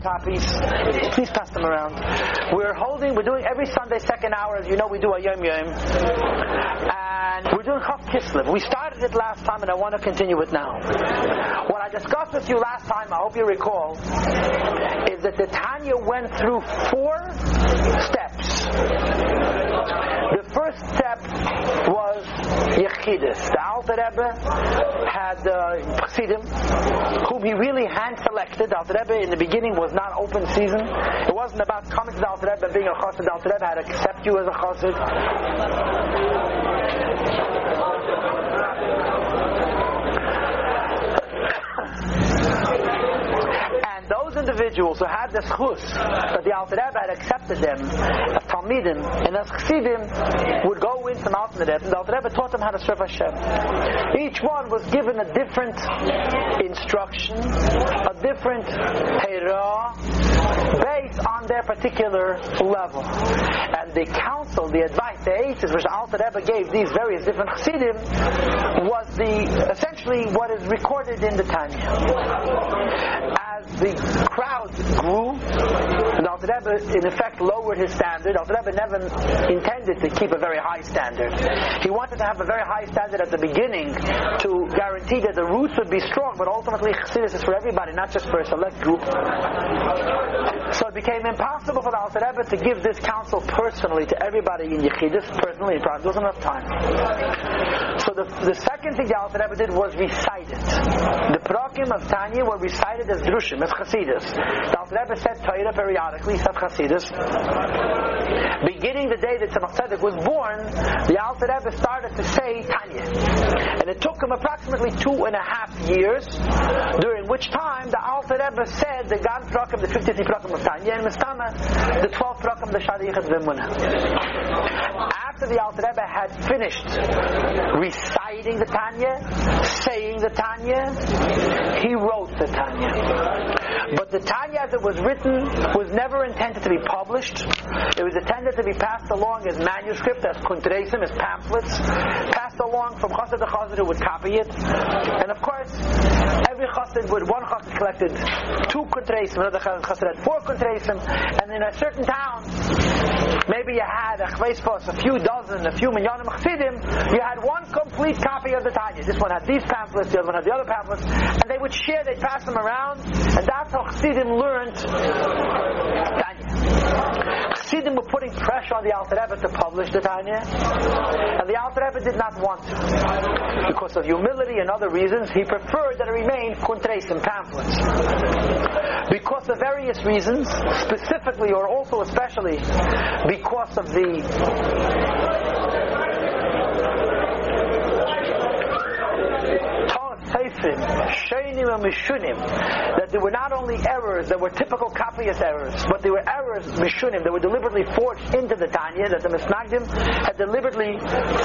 copies. Please pass them around. We're holding, we're doing every Sunday second hour, as you know we do a Yom Yom. And we're doing Chav Kislev. We started it last time and I want to continue it now. What I discussed with you last time, I hope you recall, is that the Tanya went through four steps. The first step was Yechidus. The Alter Rebbe had uh, whom he really hand selected. The Alter Rebbe in the beginning was not open season. It wasn't about coming to the Alter Rebbe and being a Chassid. The Alter Rebbe had to accept you as a Chassid. And those individuals who had the schus that the Alter Rebbe had accepted them as Talmidim and as Chassidim would go into Mount Rebbe and the Alter Rebbe taught them how to serve Hashem. Each one was given a different instruction, a different Torah, based on their particular level. And the counsel, the advice, the eitzes which the Alter Rebbe gave these various different Chassidim was the essentially what is recorded in the Tanya. The crowd grew, and Alter Rebbe in effect lowered his standard. Alter Rebbe never intended to keep a very high standard. He wanted to have a very high standard at the beginning to guarantee that the roots would be strong, but ultimately Chassidus is for everybody, not just for a select group. So it became impossible for the Alter Rebbe to give this counsel personally to everybody in Yechidus, personally, there wasn't enough time. So the, the second thing the Alter Rebbe did was recite it. The Prakim of Tanya were recited as Drushim, as Chasidus. The Alter Rebbe said Torah periodically, said Chasidus. Beginning the day that Tzemach Tzedek was born, the Alter Rebbe started to say Tanya. And it took him approximately two and a half years, during which time the Alter Rebbe said the Gan Prakim, the 50th Prakim and Mistama, the 12th Prakim, the Shadi Yichad V'Emunah. After the Alter Rebbe had finished reciting the Tanya, saying the Tanya, he wrote the Tanya. But the Tanya as it was written was never intended to be published. It was intended to be passed along as manuscript, as kuntresim, as pamphlets, passed along from chassid to chassid who would copy it. And of course, every chassid would, one chassid collected two kuntresim, another chassid had four kuntresim, and in a certain town, maybe you had a chveisfos, a few dozen, a few minyanim chassidim, you had one complete copy of the Tanya. This one had these pamphlets, the other one had the other pamphlets, and they would share, they'd pass them around, and that's how chassidim learned Tanya. Chassidim were putting pressure on the Alter Rebbe to publish the Tanya, and the Alter Rebbe did not want to. Because of humility and other reasons, he preferred that it remain kuntresim pamphlets. Because of various reasons, specifically or also especially because of the Mishunim, that there were not only errors that were typical copyist errors, but there were errors, Mishunim, that were deliberately forged into the Tanya, that the Misnagdim had deliberately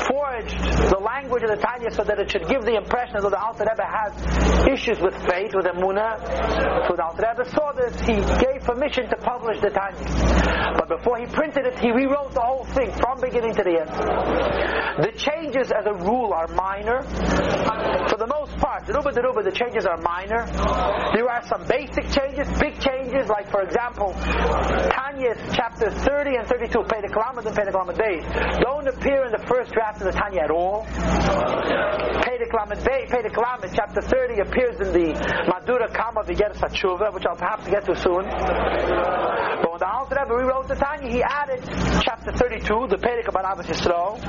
forged the language of the Tanya so that it should give the impression that the Alter Rebbe has issues with faith, with Emunah. So the Alter Rebbe saw this, he gave permission to publish the Tanya. But before he printed it, he rewrote the whole thing from beginning to the end. The changes as a rule are minor. For the most part, the the changes are minor. There are some basic changes, big changes, like for example, Tanya's chapter 30 and 32, Pedek Lamed and Pedek Lamed Beis, don't appear in the first draft of the Tanya at all. Beis, Pedek Lamed, chapter 30 appears in the Madura Kama Viger Satshuva, which I'll perhaps get to soon. But when the Alter Rebbe rewrote the Tanya, he added chapter 32, the Pedek about Abbas Yisrael,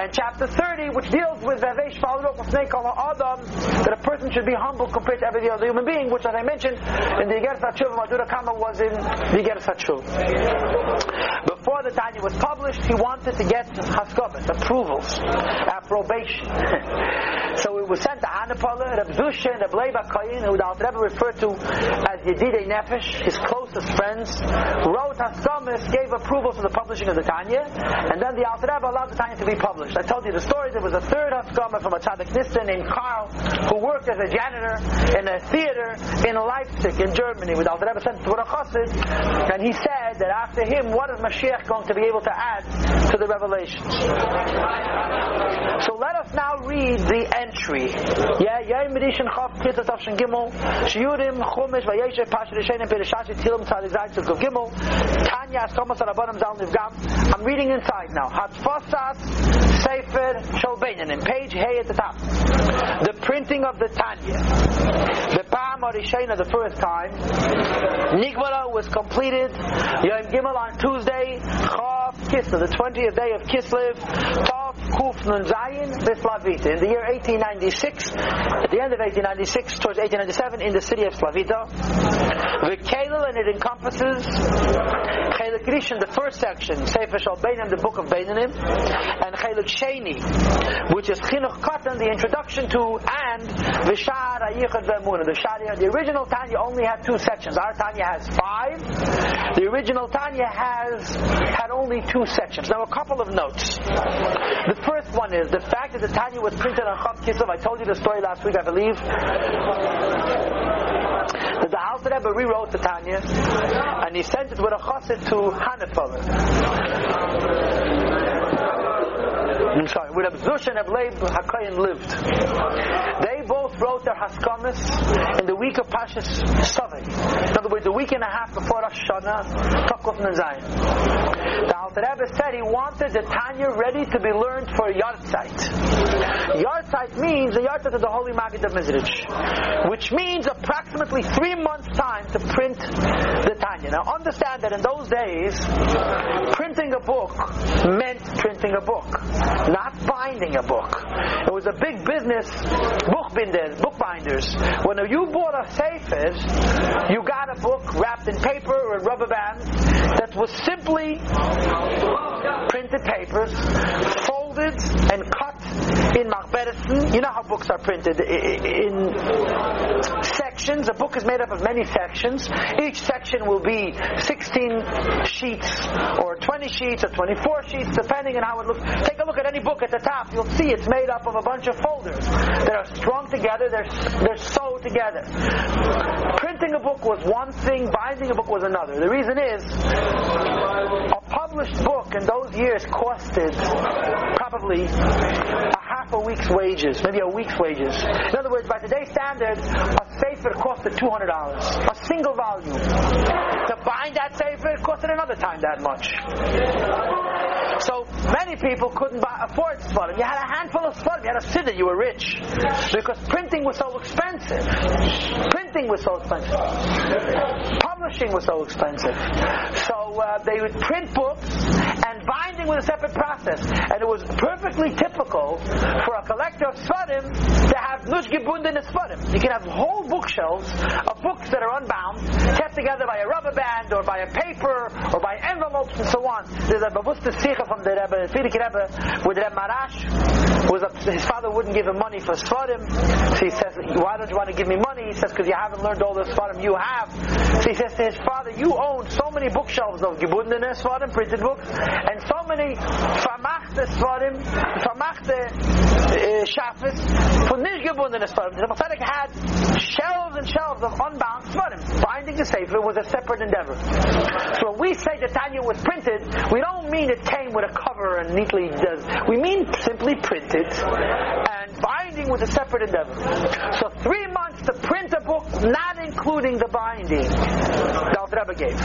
and chapter 30, which deals with Vevesh Falurok Snake Adam, that a person should be humble compared to every other human being, which, as I mentioned, in the Iger Satshuv, Madura Kama was in the Iger Satshuv. Before the Tanya was published, he wanted to get haskamas, approvals, approbation. so it was sent to Hanapala, Reb Zusha, and Reb Leiba Kayin, who the Alter Rebbe referred to as Yedidei Nefesh, his closest friends, wrote haskamas, gave approval to the publishing of the Tanya, and then the Alter Rebbe allowed the Tanya to be published. I told you the story, there was a third haskama from a tzaddik Nissen named Carl, who worked as a janitor in a theater in Leipzig, in Germany, with Alter Rebbe sent to a chassid, and he said, that after him, what is Mashiach going to be able to add to the revelations? So let us now read the entry. Yeah, Rishon Chav Gimel Shiurim Vayeshev Tzadi Zayt Tzuk Gimel. Tanya Askomas Arabanim Zal Nivgam I'm reading inside now. Hatfasas Sefer Shalbeinin page Hey at the top. The printing of the Tanya. The Pam Arishena the first time. Nigmara was completed. Yom Gimel on Tuesday. Chav Kislev the 20th day of Kislev Kuf Nun Zayin Bislavita in the year 1896 at the end of 1896 towards 1897 in the city of Slavita the Kalil and it encompasses Chelik Rishon the first section Sefer Shal Beinim the book of Beinanim and Chelik Sheni which is Chinuch Katan the introduction to and Vishar Ayichad Ve'emunah the Sharia the original Tanya only had two sections. Our Tanya has five. The original Tanya has had only two sections. Now a couple of notes. The first one is the fact that the Tanya was printed on Chav Kislev I told you the story last week I believe that the Alter Rebbe rewrote the Tanya and he sent it with a chassid to Hannafel. I'm sorry, with Abzush and Ableib HaKayin lived. They both wrote their Haskamas in the week of Pashas Savai. A week and a half before Rosh Hashanah, Tokuf Nazayin. The Alter Rebbe said he wanted the Tanya ready to be learned for Yartzeit. Yartzeit means the Yartzeit of the Holy Maggid of Mezritch, which means approximately three months' time to print the Tanya. Now understand that in those days, printing a book meant printing a book, not binding a book. It was a big business, bookbinders, bookbinders. When you bought a Sefer, you got a book wrapped in paper or a rubber band that was simply printed papers, folded and cut in Machberesen. You know how books are printed in sections. A book is made up of many sections. Each section will be 16 sheets or 20 sheets or 24 sheets, depending on how it looks. Take a look at any book at the top. You'll see it's made up of a bunch of folders that are strung together. They're they're sewed together. Printing a book was one thing. Binding a book was another. The reason is a published book in those years costed probably a half a week's wages, maybe a week's wages. In other words, by today's standards, a sefer costed two hundred dollars, a single volume. To bind that sefer costed another time that much. So many people couldn't buy, afford Sfarim. You had a handful of Sfarim. You had a siddur. You were rich because printing was so expensive. Printing was so expensive. Publishing was so expensive. So uh, they would print books, and binding was a separate process. And it was perfectly typical for a collector of Sfarim to have Nushgebundin Sfarim. You can have whole bookshelves of books that are unbound, kept together by a rubber band or by a paper or by envelopes and so on. There's a Babusta Sikha from the Rebbe, Frierdiker Rebbe, with Reb Marash, was a, his father wouldn't give him money for Sfarim. So he says, why don't you want to give me money? He says, because you haven't learned all the Sfarim you have. So he says to his father, you own so many bookshelves of Gebundene Sfarim, printed books, and so many Vermachte Sfarim, Vermachte uh, Shafis, for nicht gebundene Sfarim. The Mosaic had shelves and shelves of unbound Sfarim. Binding the Sefer was a separate endeavor. So when we say the Tanya was printed, we don't mean it came with a cover and neatly does. We mean simply printed, and binding was a separate endeavor. So three months to print a book, not including the binding, the Rebbe gave.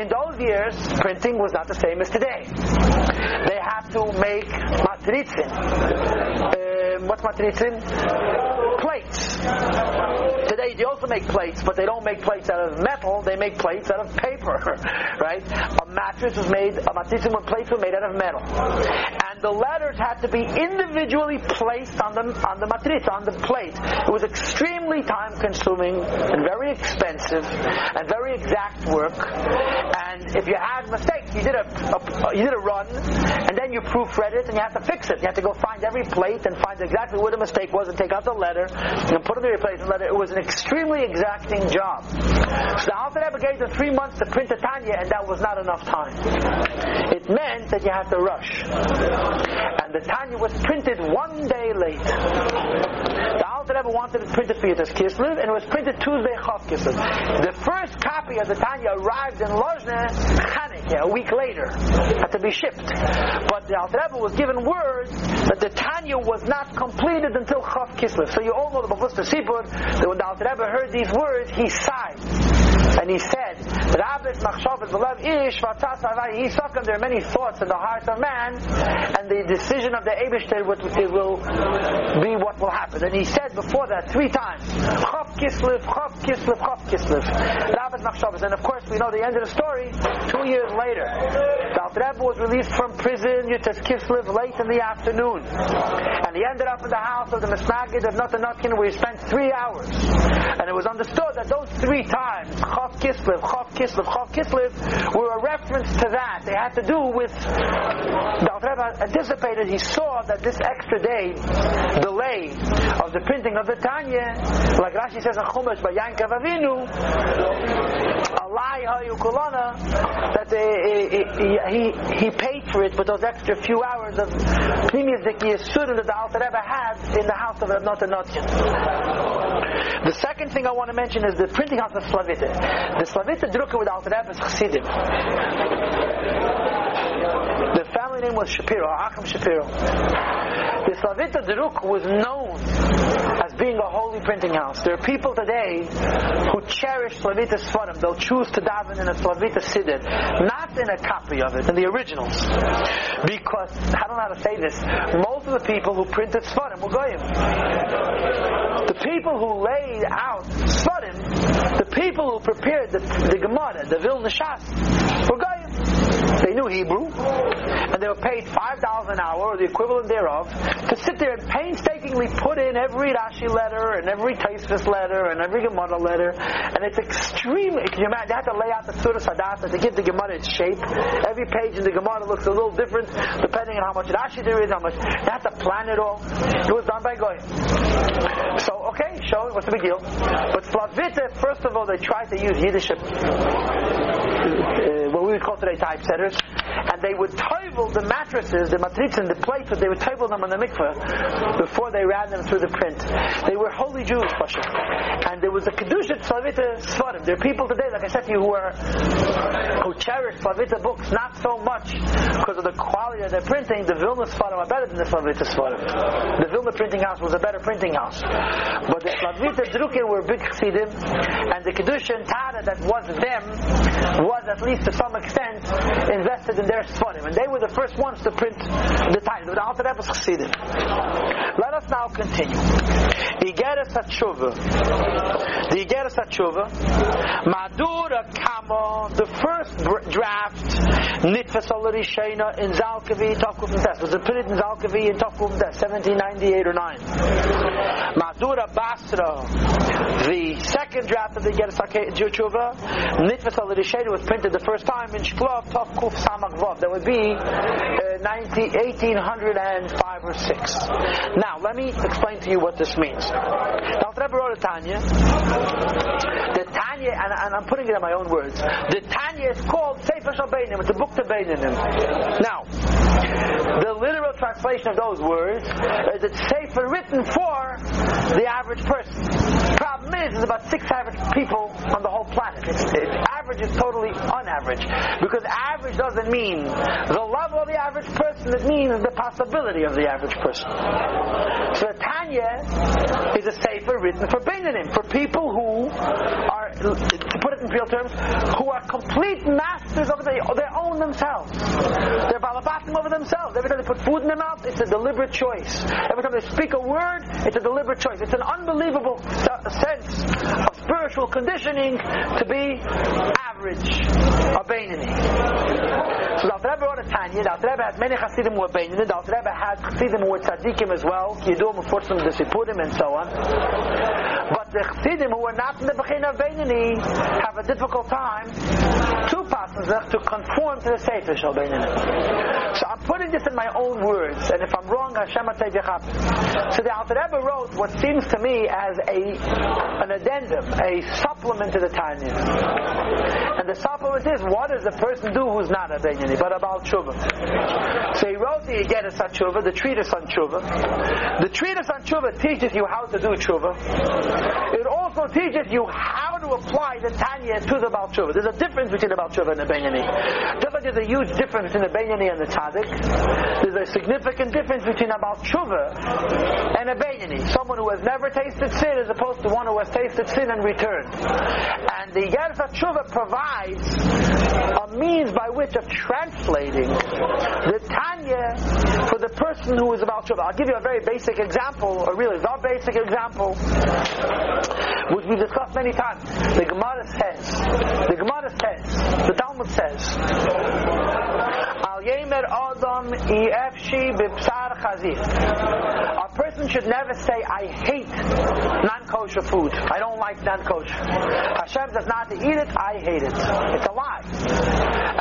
In those years, printing was not the same as today. They had to make matritzin. Uh, Um, what's matritzin? Plates. Today they also make plates, but they don't make plates out of metal. They make plates out of paper, right? A mattress was made. A when plates were made out of metal, and the letters had to be individually placed on the on the matritz on the plate. It was extremely time consuming and very expensive and very exact work. And if you had mistakes, you did a, a you did a run, and then you proofread it, and you have to fix it. You have to go find every plate and find exactly where the mistake was, and take out the letter and put it in the replacement letter. It was an extremely exacting job. So the Alter Rebbe gave them three months to print the Tanya, and that was not enough time. It meant that you had to rush, and the Tanya was printed one day late. The Alter Rebbe wanted it printed for Yitzhak Kislev, and it was printed Tuesday Chav Kislev. The first copy of the Tanya arrived in Lozne Chanukah, a week later, had to be shipped. But the Alter Rebbe was given word that the Tanya was not completed until Chav Kislev. So you all know the Bavusta Sipur, that when the Alter Rebbe heard these words, he sighed. And he said, Rabbis machshavet b'lev ish He saw there are many thoughts in the heart of man, and the decision of the Eibishter it will be what will happen. And he said before that three times, Chav Kislev, Chav Kislev, Chav Kislev. Rabbis machshavet. And of course, we know the end of the story. Two years later, the was released from prison, Yutas Kislev, late in the afternoon. And he ended up in the house of the Misnagid of Natan Notkin, where he spent three hours. And it was understood that those three times, Chav Kislev, Chav Kislev, Chav Kislev, were a reference to that. They had to do with, the anticipated, he saw that this extra day, delay of the printing of the Tanya, like Rashi says in Chumash by Yankav Avinu, that he, he paid for it with those extra few hours of Pnimius Yisur that the Alter Rebbe had in the house of Rav Notyan. The second thing I want to mention is the printing house of Slavita. The Slavita Drucker with Alter Rebbe's Chassidim. The family name was Shapiro, Achim Shapiro. The Slavita Druk was known as being a holy printing house. There are people today who cherish Slavita Svarim. They'll choose to daven in a Slavita Siddur, not in a copy of it, in the originals. Because, I don't know how to say this, most of the people who printed Svarim were Goyim. The people who laid out Svarim, the people who prepared the, the Gemara, the Vilna Shas, were Goyim. They knew Hebrew, and they were paid five dollars an hour, or the equivalent thereof, to sit there and painstakingly put in every Rashi letter and every Taisvis letter and every Gemara letter, and it's extremely. Can you imagine? They had to lay out the Surah Sadata to give the Gemara its shape. Every page in the Gemara looks a little different depending on how much Rashi there is, how much. They had to plan it all. It was done by Goy. So okay, show what's the big deal? But Slavita, first of all, they tried to use Yiddish. Call today typesetters, and they would toivel the mattresses, the matriz and the plates, but they would toivel them on the mikveh before they ran them through the print. They were holy Jews, Pasha. And there was a Kedushat Slavita Svarim. There are people today, like I said to you, who are who cherish Slavita books not so much because of the quality of their printing. The Vilna Svarim are better than the Slavita Svarim. The printing house was a better printing house. But the Slavita Drukin were big Chassidim, and the Kedusha and Tara that was them was at least to some extent invested in their Sfarim. And they were the first ones to print the title. The Alter Rebbe Chassidim. Let us now continue. Igeres HaTshuva. The Igeres HaTshuva. Madura Kama. The first draft. Nitfas already Shena in Zalkavi, Tavkuf Test. Was printed in Zalkavi in Tavkuf Test, 1798 or 9. Madura Basra. The second draft of the Igeres HaTshuva. Nitfas already was printed the first time in Shklov Tov Kuf Samak Vav. That would be uh, 19, 1805 or 6. Now, let me explain to you what this means. Now, Rebbe wrote a Tanya. The Tanya, and, and, I'm putting it in my own words, the Tanya is called Sefer Shabbanim. It's a book to Beinanim. Now, the literal translation of those words is it's Sefer written for the average person. Problem is, there's about six average people on the whole planet. It's, average is totally unaverage. Because average doesn't mean the level of the average person, it means the possibility of the average person. So Tanya is a safer written for Beinanim, for people who are, to put it in real terms, who are complete masters of the, their own themselves. They're balabatim over themselves. Every time they put food in their mouth, it's a deliberate choice. Every time they speak a word, it's a deliberate choice. It's an unbelievable sense of spiritual conditioning to be average, a Beinani. So the Alter Rebbe wrote a Tanya. The Alter Rebbe had many Chassidim who were Beinani. The Alter Rebbe had Chassidim who were Tzaddikim as well. Yidum, Fursim, the Sipurim, and so on. But the Chassidim who were not in the Bechina of Beinani have a difficult time to Pasazach to conform to the Sefer Shal Beinani. So I'm putting this in my own words, and if I'm wrong, Hashem So the Alter Rebbe wrote what seems to me as a an addendum, a supplement to the Tanya. And the supplement is, what does a person do who's not a Benyani, but about Tshuva? So he wrote the Yegeres on Tshuva, the treatise on Tshuva. The treatise on Tshuva teaches you how to do Tshuva. It also also teaches you how to apply the Tanya to the Baal Tshuva. There's a difference between the Baal Tshuva and the like there's a huge difference between the Beinani and the Tzaddik, there's a significant difference between a Baal Tshuva and a Beinani. Someone who has never tasted sin as opposed to one who has tasted sin and returned. And the Yeres Tshuva provides a means by which of translating the Tanya for the person who is about Tshuva. I'll give you a very basic example, or really the basic example, which we've discussed many times. The Gemara says, the Gemara says, the Talmud says, Al Yemer Adam Efshi Bipsar Chazir. A person should never say, I hate non-kosher food. I don't like non-kosher. Hashem does not eat it, I hate it. It's a lie.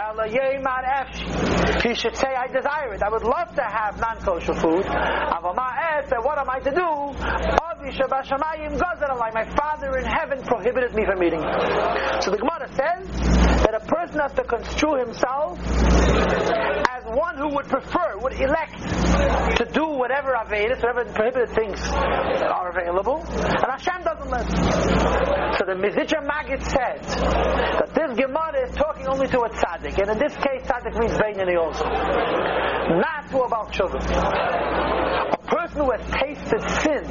Al Yemer Efshi. He should say, I desire it. I would love to have non-kosher food. Avama said, what am I to do? My father in heaven prohibited me from eating. So the Gemara says that a person has to construe himself as one who would prefer, would elect to do whatever Avedis, whatever prohibited things are available, and Hashem doesn't let. So the Mizitcha Magid said that this Gemara is talking only to a tzaddik, and in this case, tzaddik means Beinani also, not to about children. Person who has tasted sin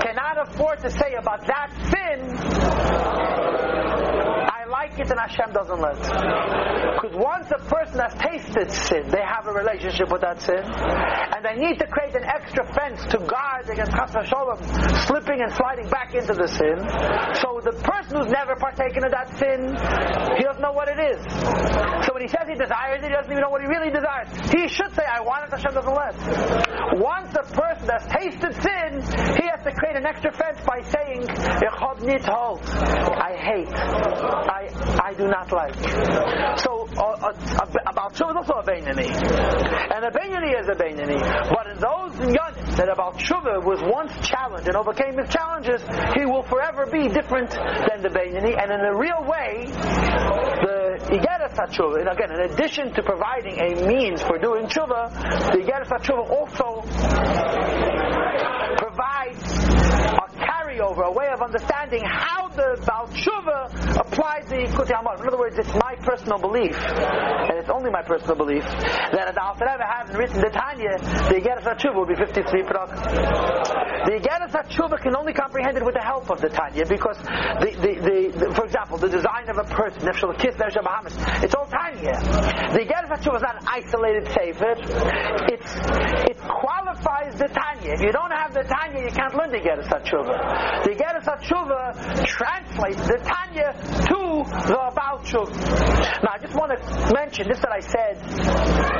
cannot afford to say about that sin I like it and Hashem doesn't let. Because once a person has tasted sin, they have a relationship with that sin, and they need to create an extra fence to guard against Chas Shalom slipping and sliding back into the sin. So the person who's never partaken of that sin, he doesn't know what it is. When he says he desires it, he doesn't even know what he really desires. He should say, I want it, Hashem doesn't let. Once a person has tasted sin, he has to create an extra fence by saying, I hate. I I do not like. So uh, uh, about Tshuva is also a Beinani. And a Beinani is a Beinani. But in those Yonim that about Tshuva was once challenged and overcame his challenges, he will forever be different than the Beinani. And in a real way, the Igeres HaTshuva, and again, in addition to providing a means for doing Tshuva, the Igeres HaTshuva also provides carryover, a way of understanding how the Baal applies the Kuti Amar. In other words, it's my personal belief, and it's only my personal belief, that if the Rebbe hadn't written the Tanya, the Igeres HaTshuva would be 53 Prak. The Igeres HaTshuva can only comprehend it with the help of the Tanya, because, the, the, the, for example, the design of a person, Nefshel Kiss, Nefshel Bahamas, it's all Tanya. The Igeres HaTshuva is not an isolated sefer. It's, it qualifies the Tanya. If you don't have the Tanya, you can't learn the Igeres HaTshuva. The Geras HaTshuva translates the Tanya to the Baal Tshuva. Now, I just want to mention this that I said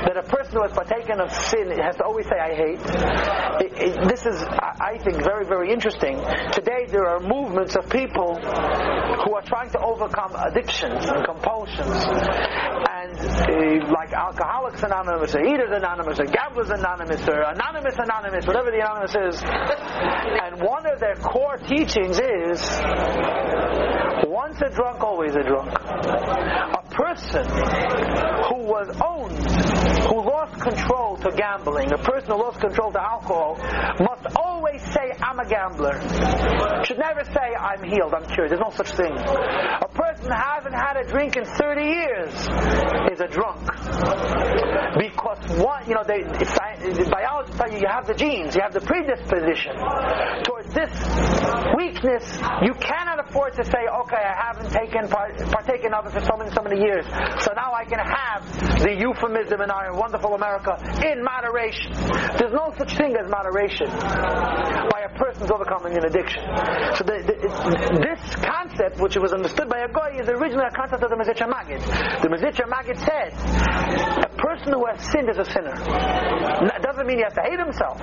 that a person who has partaken of sin has to always say, I hate. It, it, this is, I think, very, very interesting. Today, there are movements of people who are trying to overcome addictions and compulsions. And uh, like Alcoholics Anonymous, or Eaters Anonymous, or Gamblers Anonymous, or Anonymous Anonymous, whatever the Anonymous is. And one of their core teachings is once a drunk, always a drunk. A person who was owned, who lost control to gambling, a person who lost control to alcohol, must always say, I'm a gambler. Should never say, I'm healed, I'm cured. There's no such thing. A person who hasn't had a drink in 30 years is a drunk. Because you know, they, biology tell you you have the genes, you have the predisposition towards this weakness. You cannot afford to say, okay, I haven't taken part, partaken of it for so many, so many years, so now I can have the euphemism in our wonderful America in moderation. There's no such thing as moderation by a person's overcoming an addiction. So the, the, this concept, which was understood by a guy, is originally a concept of the Mezritch Magid. The Mezritch Magid said, person who has sinned is a sinner. That doesn't mean he has to hate himself,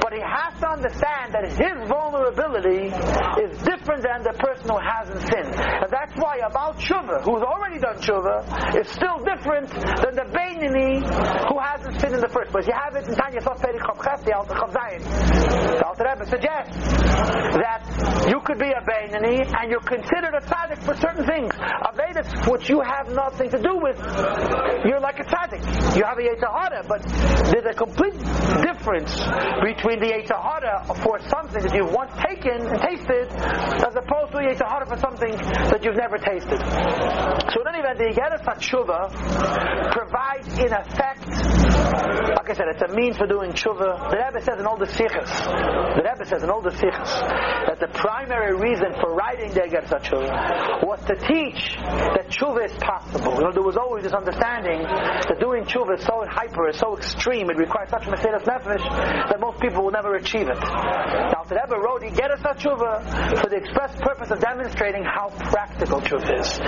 but he has to understand that his vulnerability is different than the person who hasn't sinned. And that's why about Tshuva, who's already done Tshuva, is still different than the Beinini who hasn't sinned in the first place. You have it in Tanya Sof Peri Chav the Alter Chav Zayin. The Alter Rebbe suggests that you could be a Bainani and you're considered a tzaddik for certain things. Avedis, which you have nothing to do with, you're like a tzaddik. You have a Yetzirah, but there's a complete difference between the Yetzirah for something that you've once taken and tasted as opposed to a Yetzirah for something that you've never tasted. So in any event, the Yigeres HaTshuva provides in effect like I said, it's a means for doing tshuva. The Rebbe says in all the sikhs, the Rebbe says in all the sikhs, that the primary reason for writing the Eger Tshuva was to teach that tshuva is possible. You know, there was always this understanding that doing tshuva is so hyper, is so extreme, it requires such a mesiras that most people will never achieve it. Now, the Rebbe wrote a Tshuva for the express purpose of demonstrating how practical truth is.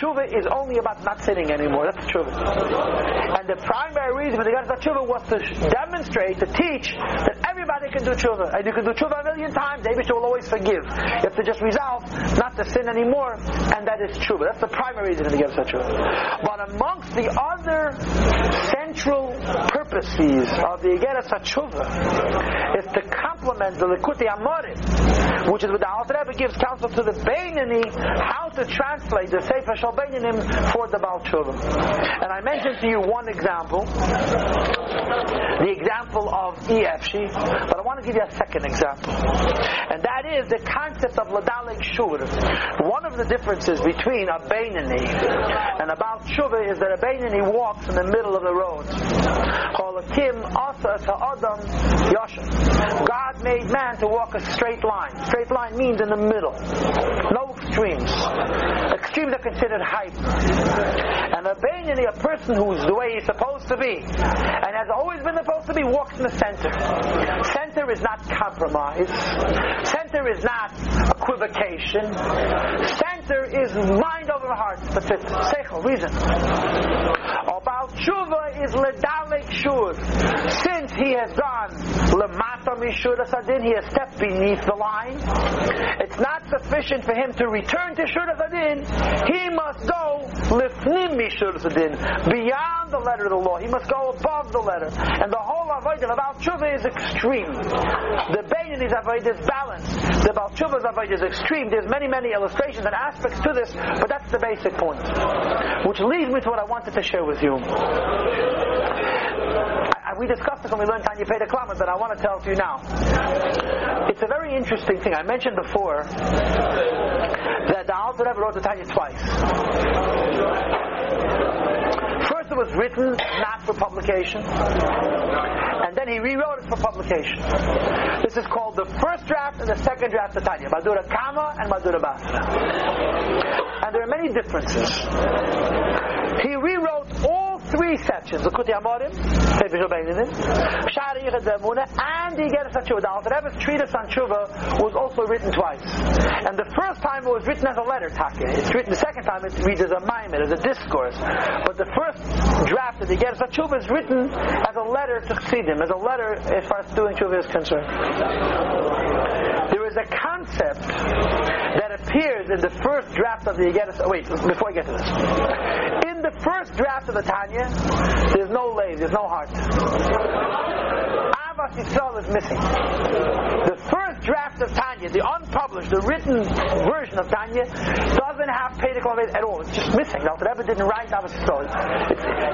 Tshuva is only about not sinning anymore. That's tshuva. And the primary reason for the Gadas tshuva was to demonstrate, to teach that everybody can do tshuva. And you can do tshuva a million times, David will always forgive. You have to just resolve not to sin anymore, and that is tshuva. That's the primary reason for the Gadas tshuva. But amongst the other central purposes of the Gadas tshuva is to complement the Likutei Amorim, which is what the Alter Rebbe gives counsel to the Beinani how to translate the Sefer Shal Beinanim for the Baal Tshuva. And I mentioned to you one example, the example of Efshi, but I want to give you a second example. And that is the concept of Ladalik Shur. One of the differences between a Beinani and a Baal Tshuva is that a Beinani walks in the middle of the road. God made man to walk a straight line. Straight line means in the middle. No extremes. Extremes are considered hype. And a Bainani, a person who's the way he's supposed to be, and has always been supposed to be, walks in the center. Center is not compromise. Center is not equivocation. Center is mind over heart. That's it. Seichel, reason. About tshuva is ledalek shur. Since he has gone lemata mishur asadin, he has stepped beneath the line. It's not sufficient for him to return to shur asadin. He must go lifnim mishur asadin, beyond the letter of the law. He must go above the letter. And the whole avodah about tshuva is extreme. The Beinani's avodah is balanced. The Baal Tshuva's avodah is extreme. There's many, many illustrations and aspects to this, but that's the basic point. Which leads me to what I wanted to share with you. We discussed this when we learned Tanya Pei Klama, but I want to tell it to you now. It's a very interesting thing. I mentioned before that the Alter Rebbe wrote the Tanya twice. First it was written not for publication, and then he rewrote it for publication. This is called the first draft and the second draft of Tanya, Madura Kama and Madura Basra. And there are many differences. He rewrote all three sections, the Kuti Amorim, Sefer Beininim, Shari Yichad Zemuna, and the Yigeres HaTshuva. The Alter Rebbe's treatise on Tshuva was also written twice. And the first time it was written as a letter, Take. It's written, the second time it reads as a maimer, as a discourse. But the first draft of the Yigeres HaTshuva is written as a letter to Chassidim, as a letter as far as doing Tshuva is concerned. There is a concept that appears in the first draft of the Yigeres, wait, before I get to this. In first draft of the Tanya, there's no lay, there's no heart. Avas Yisrael is missing. The first draft of Tanya, the unpublished, the written version of Tanya, doesn't have Pedikol at all. It's just missing. Now, the Rebbe didn't write Avas Yisrael.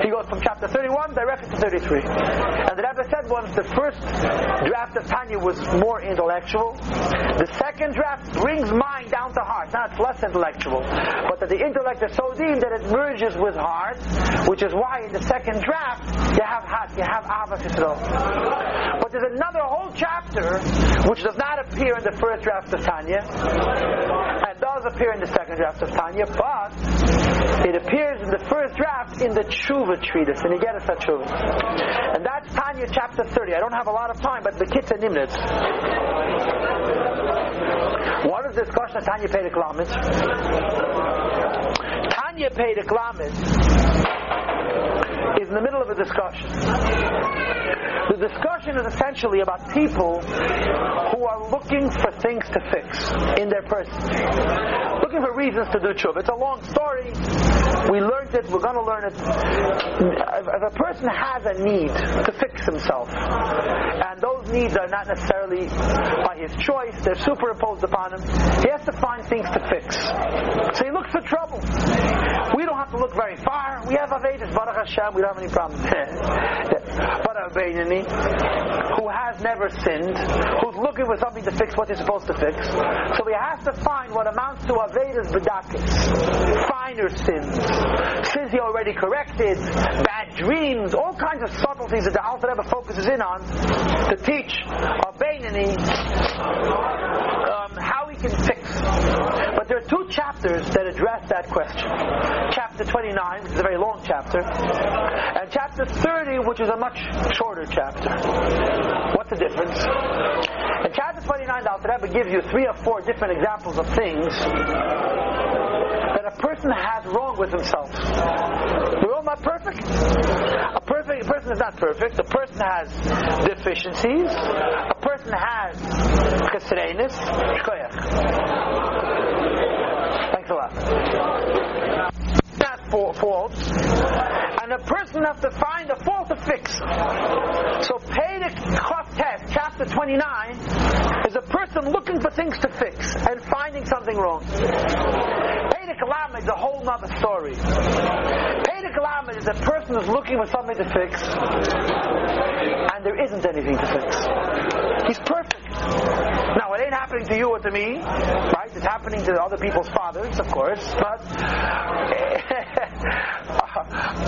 He goes from chapter 31 directly to 33. And the Rebbe said once the first draft of Tanya was more intellectual. The second draft brings mind down to heart. Now it's less intellectual. But that the intellect is so deep that it merges with heart, which is why in the second draft you have heart, you have Avas. But there's another whole chapter which does not appear in the first draft of Tanya, and does appear in the second draft of Tanya, but it appears in the first draft in the Tshuva treatise, and you get it at Tshuva. And that's Tanya chapter 30. I don't have a lot of time, but the Kitza Nimnitz. What is the discussion of Tanya Pei Klamet? Tanya Pei Klamet is in the middle of a discussion. The discussion is essentially about people who are looking for things to fix in their person. Looking for reasons to do tshuva. It's a long story. We learned it, we're going to learn it. If a person has a need to fix himself, and those needs are not necessarily by his choice, they're superimposed upon him, he has to find things to fix. So he looks for trouble. We don't have to look very far. We have Avedis, Baruch Hashem, we don't have any problems. but Who has never sinned, who's looking for something to fix what he's supposed to fix. So he has to find what amounts to Avedis Bedakis, finer sins, sins he already corrected, bad dreams, all kinds of subtleties that the Alter Rebbe focuses in on to teach Avedini um, how he can fix. But there are two chapters that address that question. Chapter 29, which is a very long chapter, and chapter 30, which is a much shorter chapter. What's the difference? In chapter 29, the Rebbe gives you three or four different examples of things that a person has wrong with himself. We're all not perfect. A perfect a person is not perfect. A person has deficiencies. A person has chesreinis. Thanks lot. Not for faults. And a person has to find a fault to fix. So Pedic test, chapter 29, is a person looking for things to fix and finding something wrong. Pedic Lamed is a whole nother story. Pedic Lamed is a person who's looking for something to fix and there isn't anything to fix. He's perfect. Happening to you or to me, right? It's happening to other people's fathers, of course, but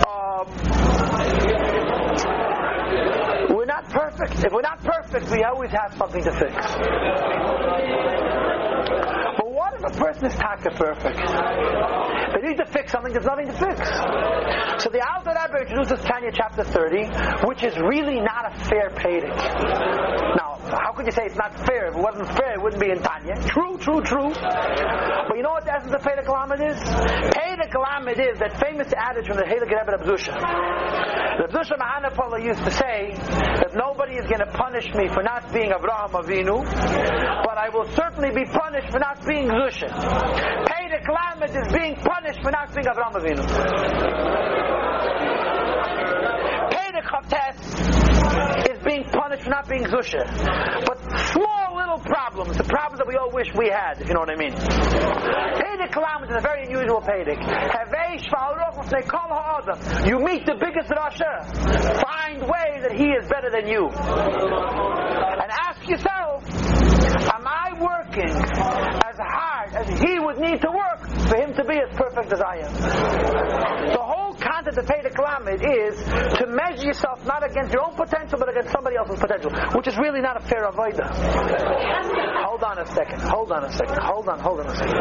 um, we're not perfect. If we're not perfect, we always have something to fix. But what if a person is taka perfect? They need to fix something, there's nothing to fix. So the Alter Rebbe introduces Tanya chapter 30, which is really not a fair pedic. Now, how could you say it's not fair? If it wasn't fair, it wouldn't be in Tanya. True, true, true. But you know what the essence of Pedic Lamed is? Pedic Lamed is that famous adage from the Heilig Rebbe Abzusha. Abzusha Mahanapala used to say that nobody is going to punish me for not being Avraham Avinu, but I will certainly be punished for not being Zusha. Pedic Lamed is being punished for not being Avraham Avinu. Pedic Chavtes is being punished for not being Zusha. But small little problems, the problems that we all wish we had, if you know what I mean. Pedic Lamed is a very unusual Pedic. You meet the biggest Rasha. Find ways that he is better than you. And ask yourself, am I working as hard as he would need to work for him to be as perfect as I am? Concept of Pedic Lamed is to measure yourself not against your own potential but against somebody else's potential, which is really not a fair avoider. Hold on a second. Hold on a second. Hold on. Hold on a second.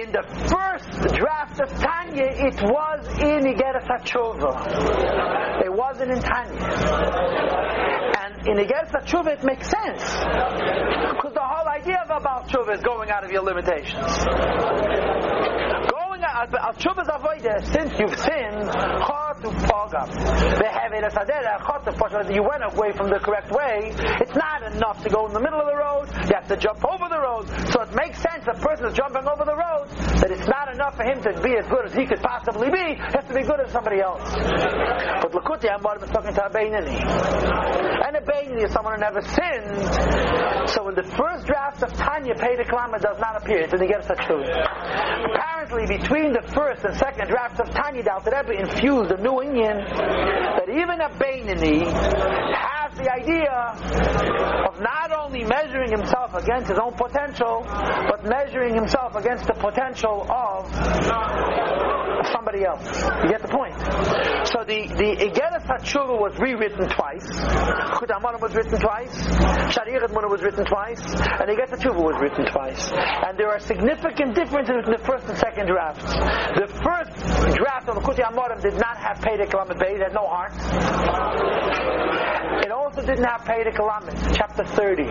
In the first draft of Tanya, it was in Igeres HaTshuva. It wasn't in Tanya. In Igeres HaTshuva, it makes sense. Because the whole idea of about Tshuva is going out of your limitations. Al Tshuva's avoida, since you've sinned, to pogam. You went away from the correct way. It's not enough to go in the middle of the road. You have to jump over the road. So it makes sense a person is jumping over the road that it's not enough for him to be as good as he could possibly be. He has to be good as somebody else. But Lakuti Ambarim is talking to a. And a is someone who never sinned. So in the first draft of Tanya, Pedic Lamed does not appear. It didn't get such truth. Apparently, between the first and second drafts of Tanya, Alter Rebbe infused a new Indian that even a Beinani has the idea of not only measuring himself against his own potential, but measuring himself against the potential of somebody else. You get the point? So the the Igeres HaTshuva was rewritten twice. Amarim was written twice. Shariach Muna was written twice, and Igeres HaTshuva was written twice. And there are significant differences between the first and second drafts. The first draft of the Kuti Amarim did not have Pedic Lamed Beis, it had no heart. It also didn't have Pedic Lamed, chapter 30.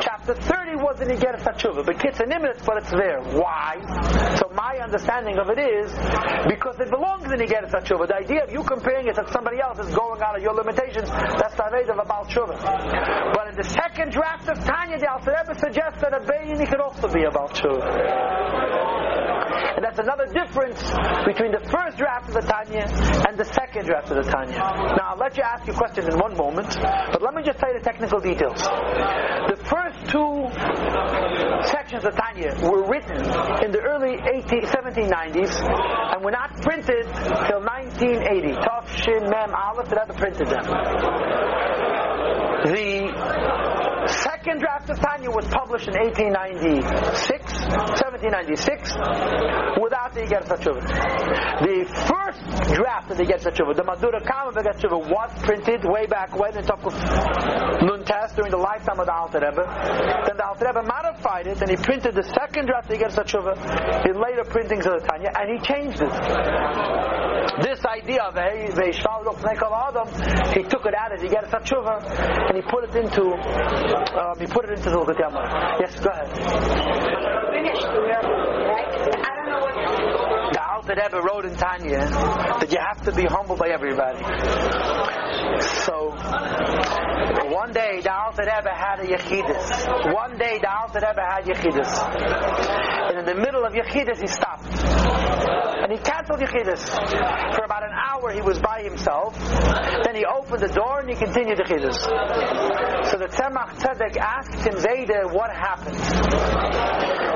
Chapter 30 wasn't he get a tshuva? But kids and minutes, but it's there. Why? So my understanding of it is because it belongs in get a tshuva. The idea of you comparing it to somebody else is going out of your limitations. That's the idea of a Baal tshuva. But in the second draft of Tanya, the Alter suggests that a Bayini could also be a Baal tshuva. And that's another difference between the first draft of the Tanya and the second draft of the Tanya. Now, I'll let you ask your questions in one moment, but let me just tell you the technical details. The first two sections of Tanya were written in the early 18, 1790s and were not printed till 1980. Tov Shin Mem Aleph, that never printed them. The second draft of Tanya was published in 1896, 1796, without the Iger Tshuva. The first draft of the Iger Tshuva, the Madura Kama Tshuva, was printed way back when in Tokuf Nuntes during the lifetime of the Alter Rebbe. Then the Alter Rebbe modified it and he printed the second draft of the Tshuva in later printings of the Tanya and he changed it. This idea of Adam, he took it out of the Iger Tshuva and he put it into um, he put it into the Yamar. Yes, go ahead. Finished. I don't know what. The Alter Rebbe wrote in Tanya that you have to be humble by everybody. So, one day the Alter Rebbe had a Yechidus. One day the Alter Rebbe had Yechidus. And in the middle of Yechidus he stopped. And he canceled Yechidus. For about an hour he was by himself. Then he opened the door and he continued Yechidus. So the Tzemach Tzedek asked him, Zayde, what happened?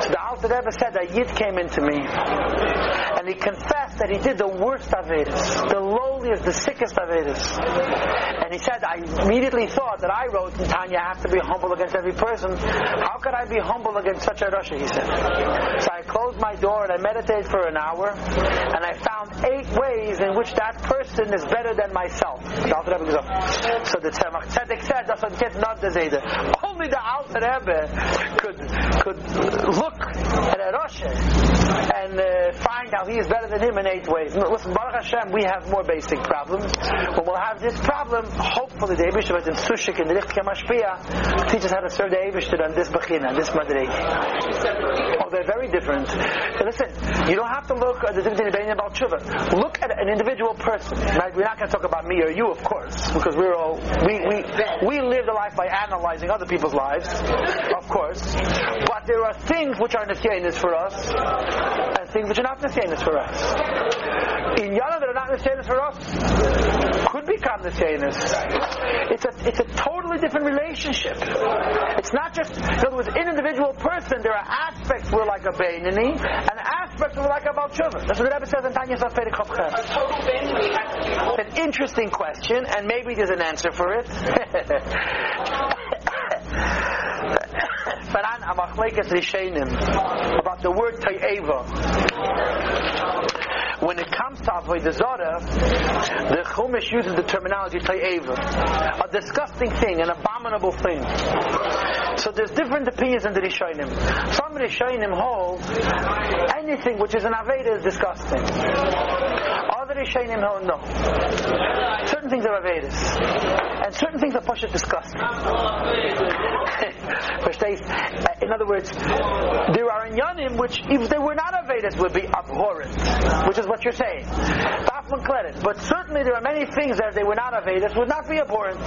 So the Alter Rebbe said that Yid came into me. And he confessed that he did the worst Avedis. The lowliest, the sickest Avedis. And he said, I immediately thought that I wrote Tanya, I have to be humble against every person. How could I be humble against such a Rasha, he said. So I closed my door and I meditated for an hour. And I found eight ways in which that person is better than myself. So the Tzedek said, that's what gets not the Zayda. Only the Alter Rebbe could, could look at a Rosh uh, find out he is better than him in eight ways. Listen, Baruch Hashem, we have more basic problems. When we'll have this problem, hopefully the Eibishter in Sushik and the Richtke Mashpia teach us how to serve the Eibishter on this Bechina, this Madrig. Oh, they're very different. Listen, you don't have to look at the difference in about Tshuva. Look at an individual person. We're not going to talk about me or you, of course, because we're all, we, we, we live the life by analyzing other people's lives, of course. But there are things which are Nisyanis for us, things which are not the Nisyanis for us. In Yana that are not the Nisyanis for us, could become Nisyanis. It's a, it's a totally different relationship. It's not just, in other words, in individual person, there are aspects where like a Beinoni, and aspects where like a Balchuva. That's what the Rebbe says in Tanya It's an interesting question, and maybe there's an answer for it. Faran Amachlekas Rishonim about the word Tayeva. When it comes to Avodah Zarah, the Chumash uses the terminology Tayeva, a disgusting thing, an abominable thing. So there's different opinions in the Rishonim. Some Rishonim hold anything which is an Aveda is disgusting. No. Certain things are Avedas. And certain things are Pasha disgusting. Uh, in other words, there are inyanim which, if they were not Avedas, would be abhorrent, which is what you're saying. But certainly there are many things that if they were not Avedas would not be abhorrent.